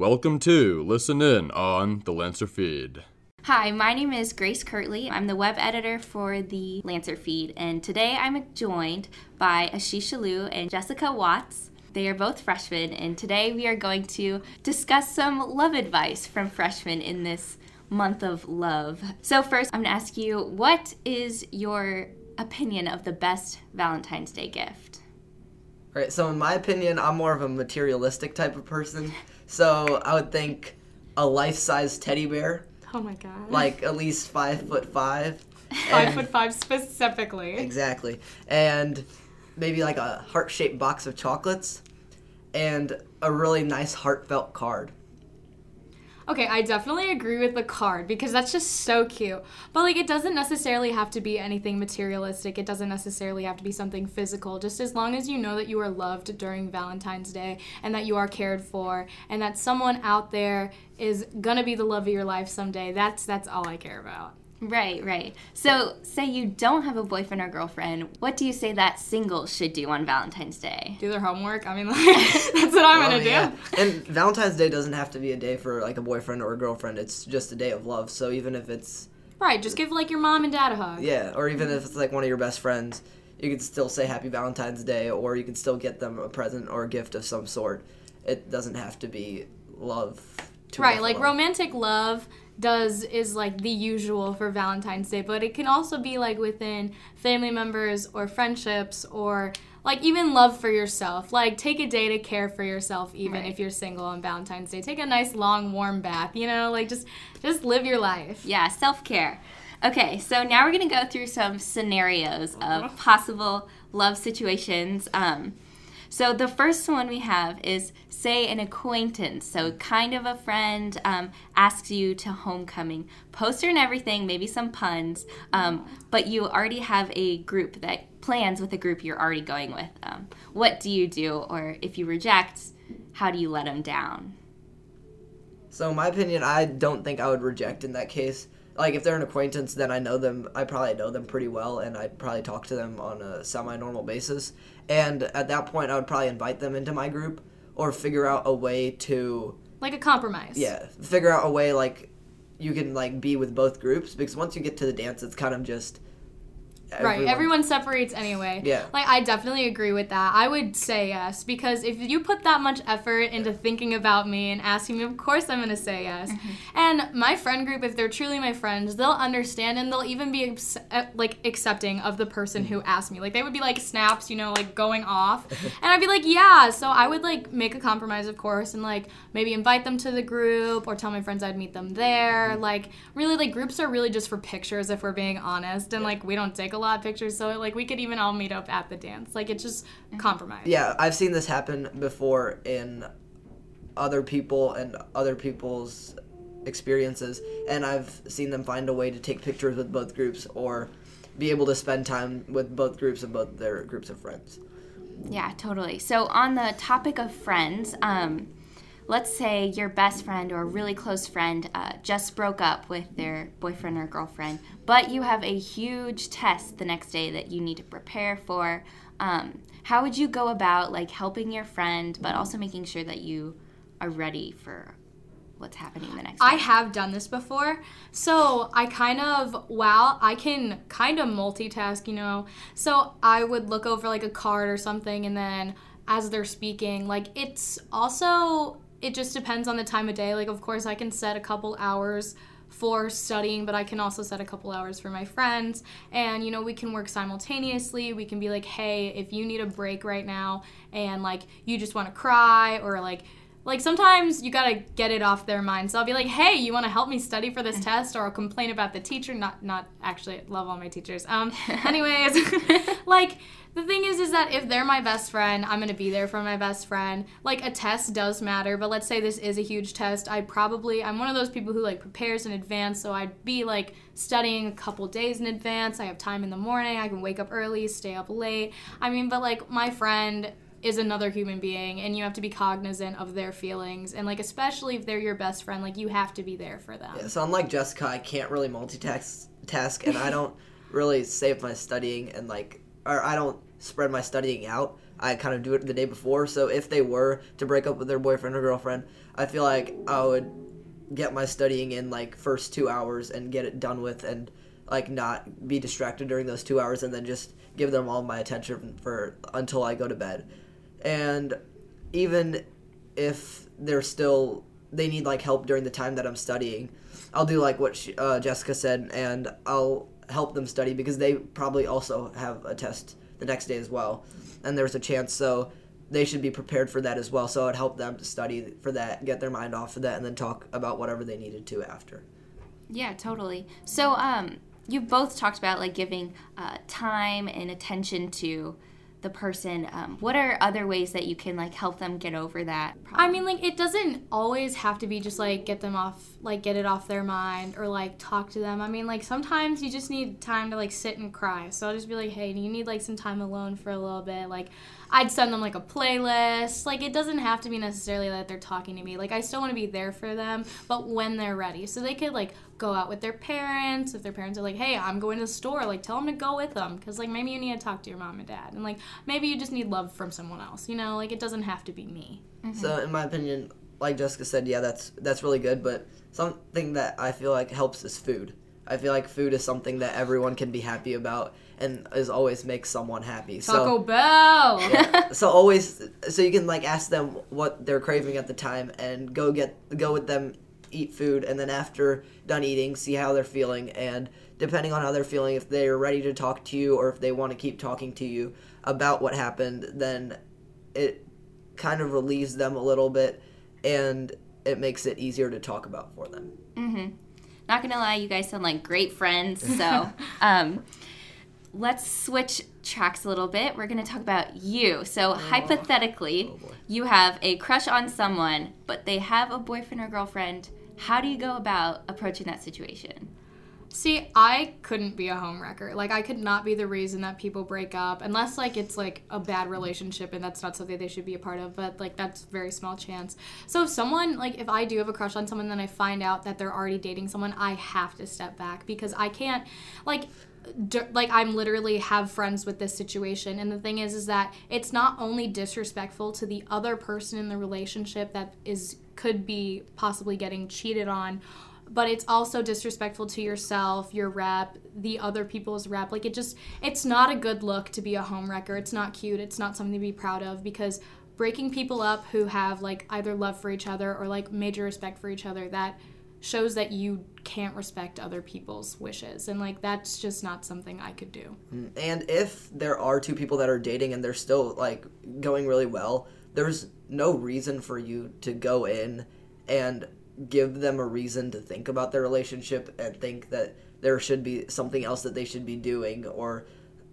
Welcome to Listen In on the Lancer Feed. Hi, my name is Grace Kirtley. I'm the web editor for the Lancer feed, and today I'm joined by Ashisha Liu and Jessica Watts. They are both freshmen, and today we are going to discuss some love advice from freshmen in this month of love. So, first, I'm to ask you what is your opinion of the best Valentine's Day gift? Right, so in my opinion, I'm more of a materialistic type of person. So I would think a life-size teddy bear, Oh my god. like at least five foot five. five and- foot five specifically. Exactly, and maybe like a heart-shaped box of chocolates, and a really nice heartfelt card. Okay, I definitely agree with the card because that's just so cute. But like it doesn't necessarily have to be anything materialistic. It doesn't necessarily have to be something physical. Just as long as you know that you are loved during Valentine's Day and that you are cared for and that someone out there is going to be the love of your life someday. That's that's all I care about. Right, right. So, say you don't have a boyfriend or girlfriend, what do you say that singles should do on Valentine's Day? Do their homework. I mean like that's what I'm Well, going to do. And Valentine's Day doesn't have to be a day for like a boyfriend or a girlfriend. It's just a day of love. So even if it's Right, just give like your mom and dad a hug. yeah, or even if it's like one of your best friends, you can still say Happy Valentine's Day, or you can still get them a present or a gift of some sort. It doesn't have to be love. to right like love. romantic love does is like the usual for valentine's day but it can also be like within family members or friendships or like even love for yourself like take a day to care for yourself even Right. if you're single on valentine's day take a nice long warm bath you know like just just live your life Yeah, self care. Okay, so now we're going to go through some scenarios of possible love situations. Um, so the first one we have is say an acquaintance, so kind of a friend, um, asks you to homecoming, poster and everything, maybe some puns, um, but you already have a group that plans with a group you're already going with. Um, what do you do, or if you reject, how do you let them down? So in my opinion, I don't think I would reject in that case. Like if they're an acquaintance, then I know them. I probably know them pretty well, and I'd probably talk to them on a semi-normal basis. And at that point, I would probably invite them into my group, or figure out a way to like a compromise yeah, figure out a way like you can like be with both groups because once you get to the dance, it's kind of just Right, everyone separates anyway. Yeah. Like I definitely agree with that. I would say yes because if you put that much effort into thinking about me and asking me, of course I'm going to say yes. Mm-hmm. And my friend group if they're truly my friends, they'll understand and they'll even be uh, like accepting of the person who mm-hmm. asked me. Like they would be like snaps, you know, like going off. and I'd be like, "Yeah." So I would like make a compromise of course and like maybe invite them to the group or tell my friends I'd meet them there. Mm-hmm. Like really like groups are really just for pictures if we're being honest and like we don't take a lot of pictures so like we could even all meet up at the dance. Like it's just compromise. Yeah, I've seen this happen before in other people and other people's experiences, and I've seen them find a way to take pictures with both groups or be able to spend time with both groups and both their groups of friends. Yeah, totally. So on the topic of friends, um, let's say your best friend or a really close friend uh, just broke up with their boyfriend or girlfriend, but you have a huge test the next day that you need to prepare for. Um, how would you go about like helping your friend, but also making sure that you are ready for what's happening the next I day? have done this before. So I kind of, wow, I can kind of multitask, you know. So I would look over like a card or something, and then as they're speaking, like it's also, it just depends on the time of day. Like, of course, I can set a couple hours for studying, but I can also set a couple hours for my friends. And, you know, we can work simultaneously. We can be like, hey, if you need a break right now and like you just want to cry or like, like sometimes you gotta get it off their mind. So I'll be like, "Hey, you want to help me study for this test?" Or I'll complain about the teacher. Not, not actually. I love all my teachers. Um, anyways, like the thing is, is that if they're my best friend, I'm gonna be there for my best friend. Like a test does matter, but let's say this is a huge test. I probably I'm one of those people who like prepares in advance, so I'd be like studying a couple days in advance. I have time in the morning. I can wake up early, stay up late. I mean, but like my friend is another human being and you have to be cognizant of their feelings and like especially if they're your best friend like you have to be there for them Yeah, so unlike Jessica, I can't really multitask, task, and I don't really save my studying and like, or I don't spread my studying out. I kind of do it the day before. So if they were to break up with their boyfriend or girlfriend, I feel like I would get my studying in like first two hours and get it done with and like not be distracted during those two hours and then just give them all my attention for until I go to bed. And even if they're still they need like help during the time that I'm studying, I'll do like what she, uh, Jessica said and I'll help them study because they probably also have a test the next day as well. And there's a chance so they should be prepared for that as well. So I'd help them to study for that, get their mind off of that, and then talk about whatever they needed to after. Yeah, totally. So, um, you both talked about like giving uh, time and attention to the person. Um, what are other ways that you can like help them get over that? Problem? I mean, like it doesn't always have to be just like get them off, like get it off their mind or like talk to them. I mean, like sometimes you just need time to like sit and cry. So I'll just be like, hey, do you need like some time alone for a little bit? Like I'd send them like a playlist. Like it doesn't have to be necessarily that they're talking to me. Like I still want to be there for them, but when they're ready, so they could like go out with their parents. If their parents are like, "Hey, I'm going to the store," like tell them to go with them because like maybe you need to talk to your mom and dad, and like maybe you just need love from someone else. You know, like it doesn't have to be me. Mm-hmm. So in my opinion, like Jessica said, yeah, that's that's really good. But something that I feel like helps is food. I feel like food is something that everyone can be happy about and is always makes someone happy. Taco so Bell. yeah, so always so you can like ask them what they're craving at the time and go get go with them eat food and then after done eating see how they're feeling and depending on how they're feeling if they're ready to talk to you or if they want to keep talking to you about what happened then it kind of relieves them a little bit and it makes it easier to talk about for them Mm-hmm. Not gonna lie, you guys sound like great friends. So, um, let's switch tracks a little bit. We're gonna talk about you. So, oh, hypothetically, Oh, you have a crush on someone, but they have a boyfriend or girlfriend. How do you go about approaching that situation? See, I couldn't be a homewrecker. Like I could not be the reason that people break up unless like it's like a bad relationship and that's not something they should be a part of, but like that's very small chance. So if someone like if I do have a crush on someone then I find out that they're already dating someone, I have to step back because I can't like d- like I'm literally have friends with this situation and the thing is is that it's not only disrespectful to the other person in the relationship that is could be possibly getting cheated on but it's also disrespectful to yourself, your rep, the other people's rep. Like it just it's not a good look to be a homewrecker. It's not cute. It's not something to be proud of because breaking people up who have like either love for each other or like major respect for each other that shows that you can't respect other people's wishes and like that's just not something I could do. Mm, and if there are two people that are dating and they're still like going really well, there's no reason for you to go in and give them a reason to think about their relationship and think that there should be something else that they should be doing or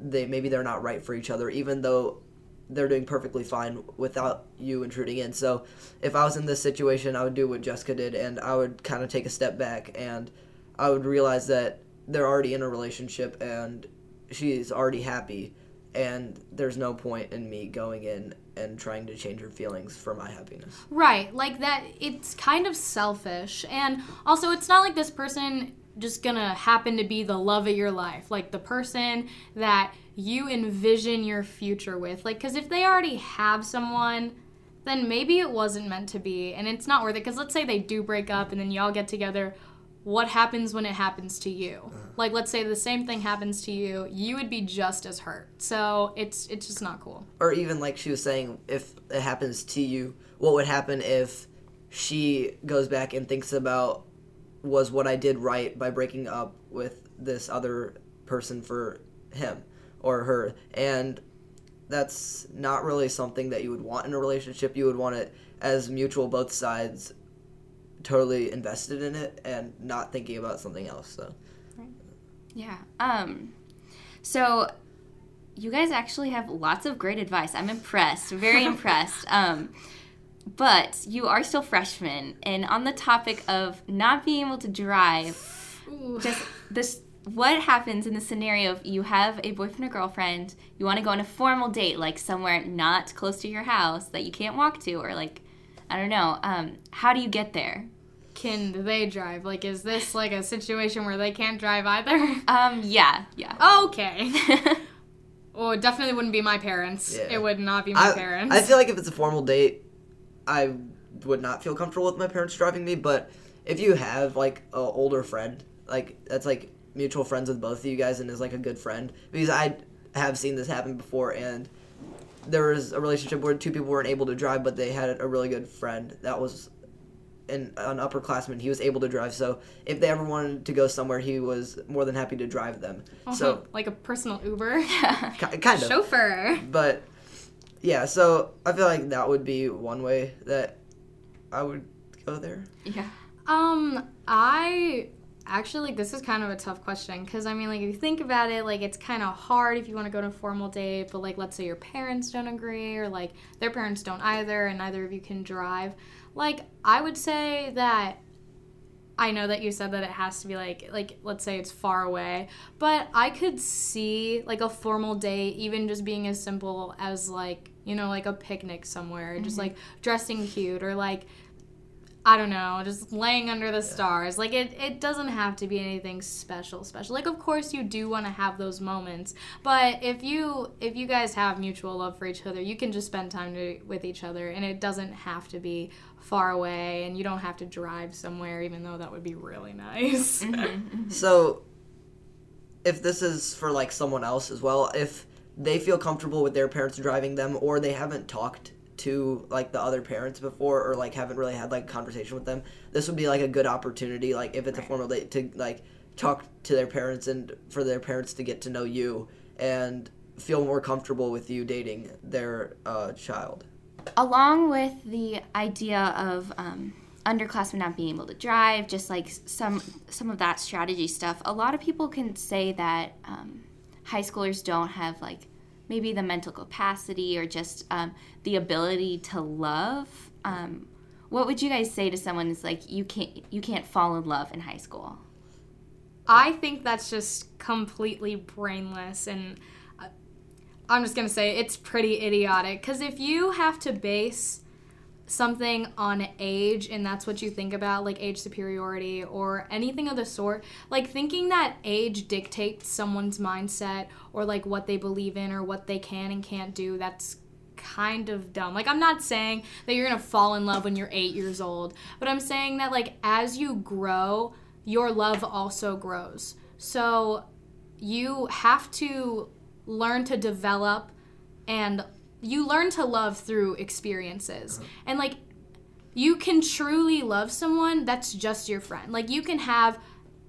they maybe they're not right for each other even though they're doing perfectly fine without you intruding in. So if I was in this situation, I would do what Jessica did and I would kind of take a step back and I would realize that they're already in a relationship and she's already happy and there's no point in me going in and trying to change her feelings for my happiness. Right, like that it's kind of selfish. And also it's not like this person just gonna happen to be the love of your life. Like the person that you envision your future with. Like cuz if they already have someone then maybe it wasn't meant to be and it's not worth it. Cuz let's say they do break up and then y'all get together. What happens when it happens to you? Uh-huh. Like let's say the same thing happens to you you would be just as hurt. So it's it's just not cool. Or even like she was saying, if it happens to you, what would happen if she goes back and thinks about was what I did right by breaking up with this other person for him or her and that's not really something that you would want in a relationship. You would want it as mutual both sides totally invested in it and not thinking about something else. So Yeah. Um, so you guys actually have lots of great advice. I'm impressed, very impressed. Um, but you are still freshmen, and on the topic of not being able to drive, just this. What happens in the scenario if you have a boyfriend or girlfriend, you want to go on a formal date, like somewhere not close to your house that you can't walk to, or like, I don't know, um, how do you get there? can they drive like is this like a situation where they can't drive either Um, yeah, yeah. okay Oh, it definitely wouldn't be my parents. Yeah. It would not be my I, parents. I feel like if it's a formal date, I would not feel comfortable with my parents driving me. But if you have like an older friend, like that's like mutual friends with both of you guys, and is like a good friend, because I have seen this happen before, and there was a relationship where two people weren't able to drive, but they had a really good friend that was an, an upperclassman. He was able to drive, so if they ever wanted to go somewhere, he was more than happy to drive them. Uh-huh. So like a personal Uber kind of chauffeur. but yeah so i feel like that would be one way that i would go there Yeah. Um, I actually like this is kind of a tough question because I mean, like if you think about it, like it's kind of hard if you want to go to a formal date, but like let's say your parents don't agree or like their parents don't either, and neither of you can drive. Like I would say that. I know that you said that it has to be like like let's say it's far away, but I could see like a formal date even just being as simple as like, you know, like a picnic somewhere, just mm-hmm. like dressing cute or like I don't know, just laying under the stars. Like it, it doesn't have to be anything special, special. Like of course you do want to have those moments, but if you if you guys have mutual love for each other, you can just spend time to, with each other, and it doesn't have to be far away, and you don't have to drive somewhere, even though that would be really nice. Mm-hmm, mm-hmm. so if this is for like someone else as well if they feel comfortable with their parents driving them or they haven't talked to like the other parents before or like haven't really had like a conversation with them this would be like a good opportunity like if it's a formal date to like talk to their parents and for their parents to get to know you and feel more comfortable with you dating their uh, child. Along with the idea of um, underclassmen not being able to drive, just like some some of that strategy stuff, a lot of people can say that um, high schoolers don't have like maybe the mental capacity or just um, the ability to love. Um, what would you guys say to someone who's like you can't you can't fall in love in high school? I think that's just completely brainless and uh, I'm just going to say it's pretty idiotic cuz if you have to base something on age and that's what you think about like age superiority or anything of the sort like thinking that age dictates someone's mindset or like what they believe in or what they can and can't do that's kind of dumb. Like I'm not saying that you're to fall in love when you're 8 years old, but I'm saying that like as you grow, your love also grows. So you have to learn to develop and you learn to love through experiences. Uh-huh. And like you can truly love someone that's just your friend. Like you can have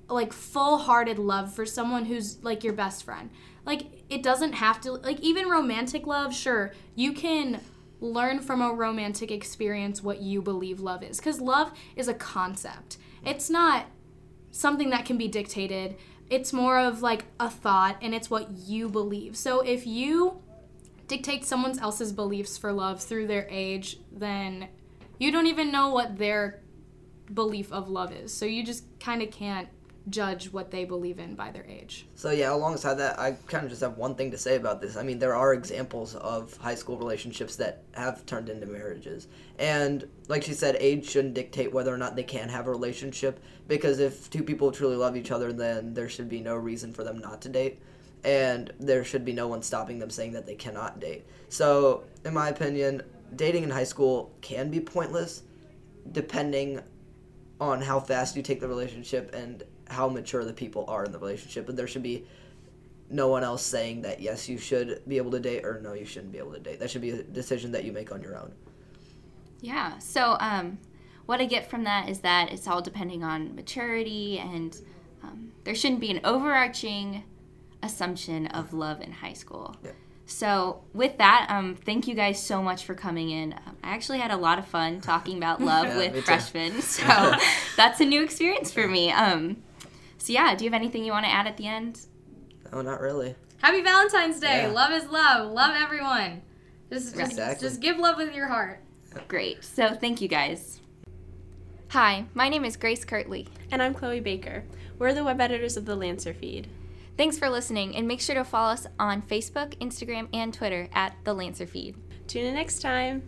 like full-hearted love for someone who's like your best friend. Like it doesn't have to like even romantic love, sure. You can learn from a romantic experience what you believe love is cuz love is a concept. Uh-huh. It's not something that can be dictated. It's more of like a thought and it's what you believe. So if you dictate someone else's beliefs for love through their age, then you don't even know what their belief of love is. So you just kind of can't judge what they believe in by their age. So yeah, alongside that, I kind of just have one thing to say about this. I mean, there are examples of high school relationships that have turned into marriages, and like she said, age shouldn't dictate whether or not they can have a relationship. Because if two people truly love each other, then there should be no reason for them not to date, and there should be no one stopping them saying that they cannot date. So, in my opinion, dating in high school can be pointless, depending on how fast you take the relationship and how mature the people are in the relationship. But there should be no one else saying that yes, you should be able to date or no, you shouldn't be able to date. That should be a decision that you make on your own. Yeah. So, um, what I get from that is that it's all depending on maturity, and um, there shouldn't be an overarching assumption of love in high school. Yeah. So, with that, um, thank you guys so much for coming in. Um, I actually had a lot of fun talking about love Yeah, with freshmen, so that's a new experience for me. Um, so, yeah, do you have anything you want to add at the end? No, not really. Happy Valentine's Day. Yeah. Love is love. Love everyone. Just just, Exactly. just give love with your heart. Great. So, thank you guys. Hi, my name is Grace Kirtley. And I'm Chloe Baker. We're the web editors of the Lancer feed. Thanks for listening, and make sure to follow us on Facebook, Instagram, and Twitter at The Lancer Feed. Tune in next time.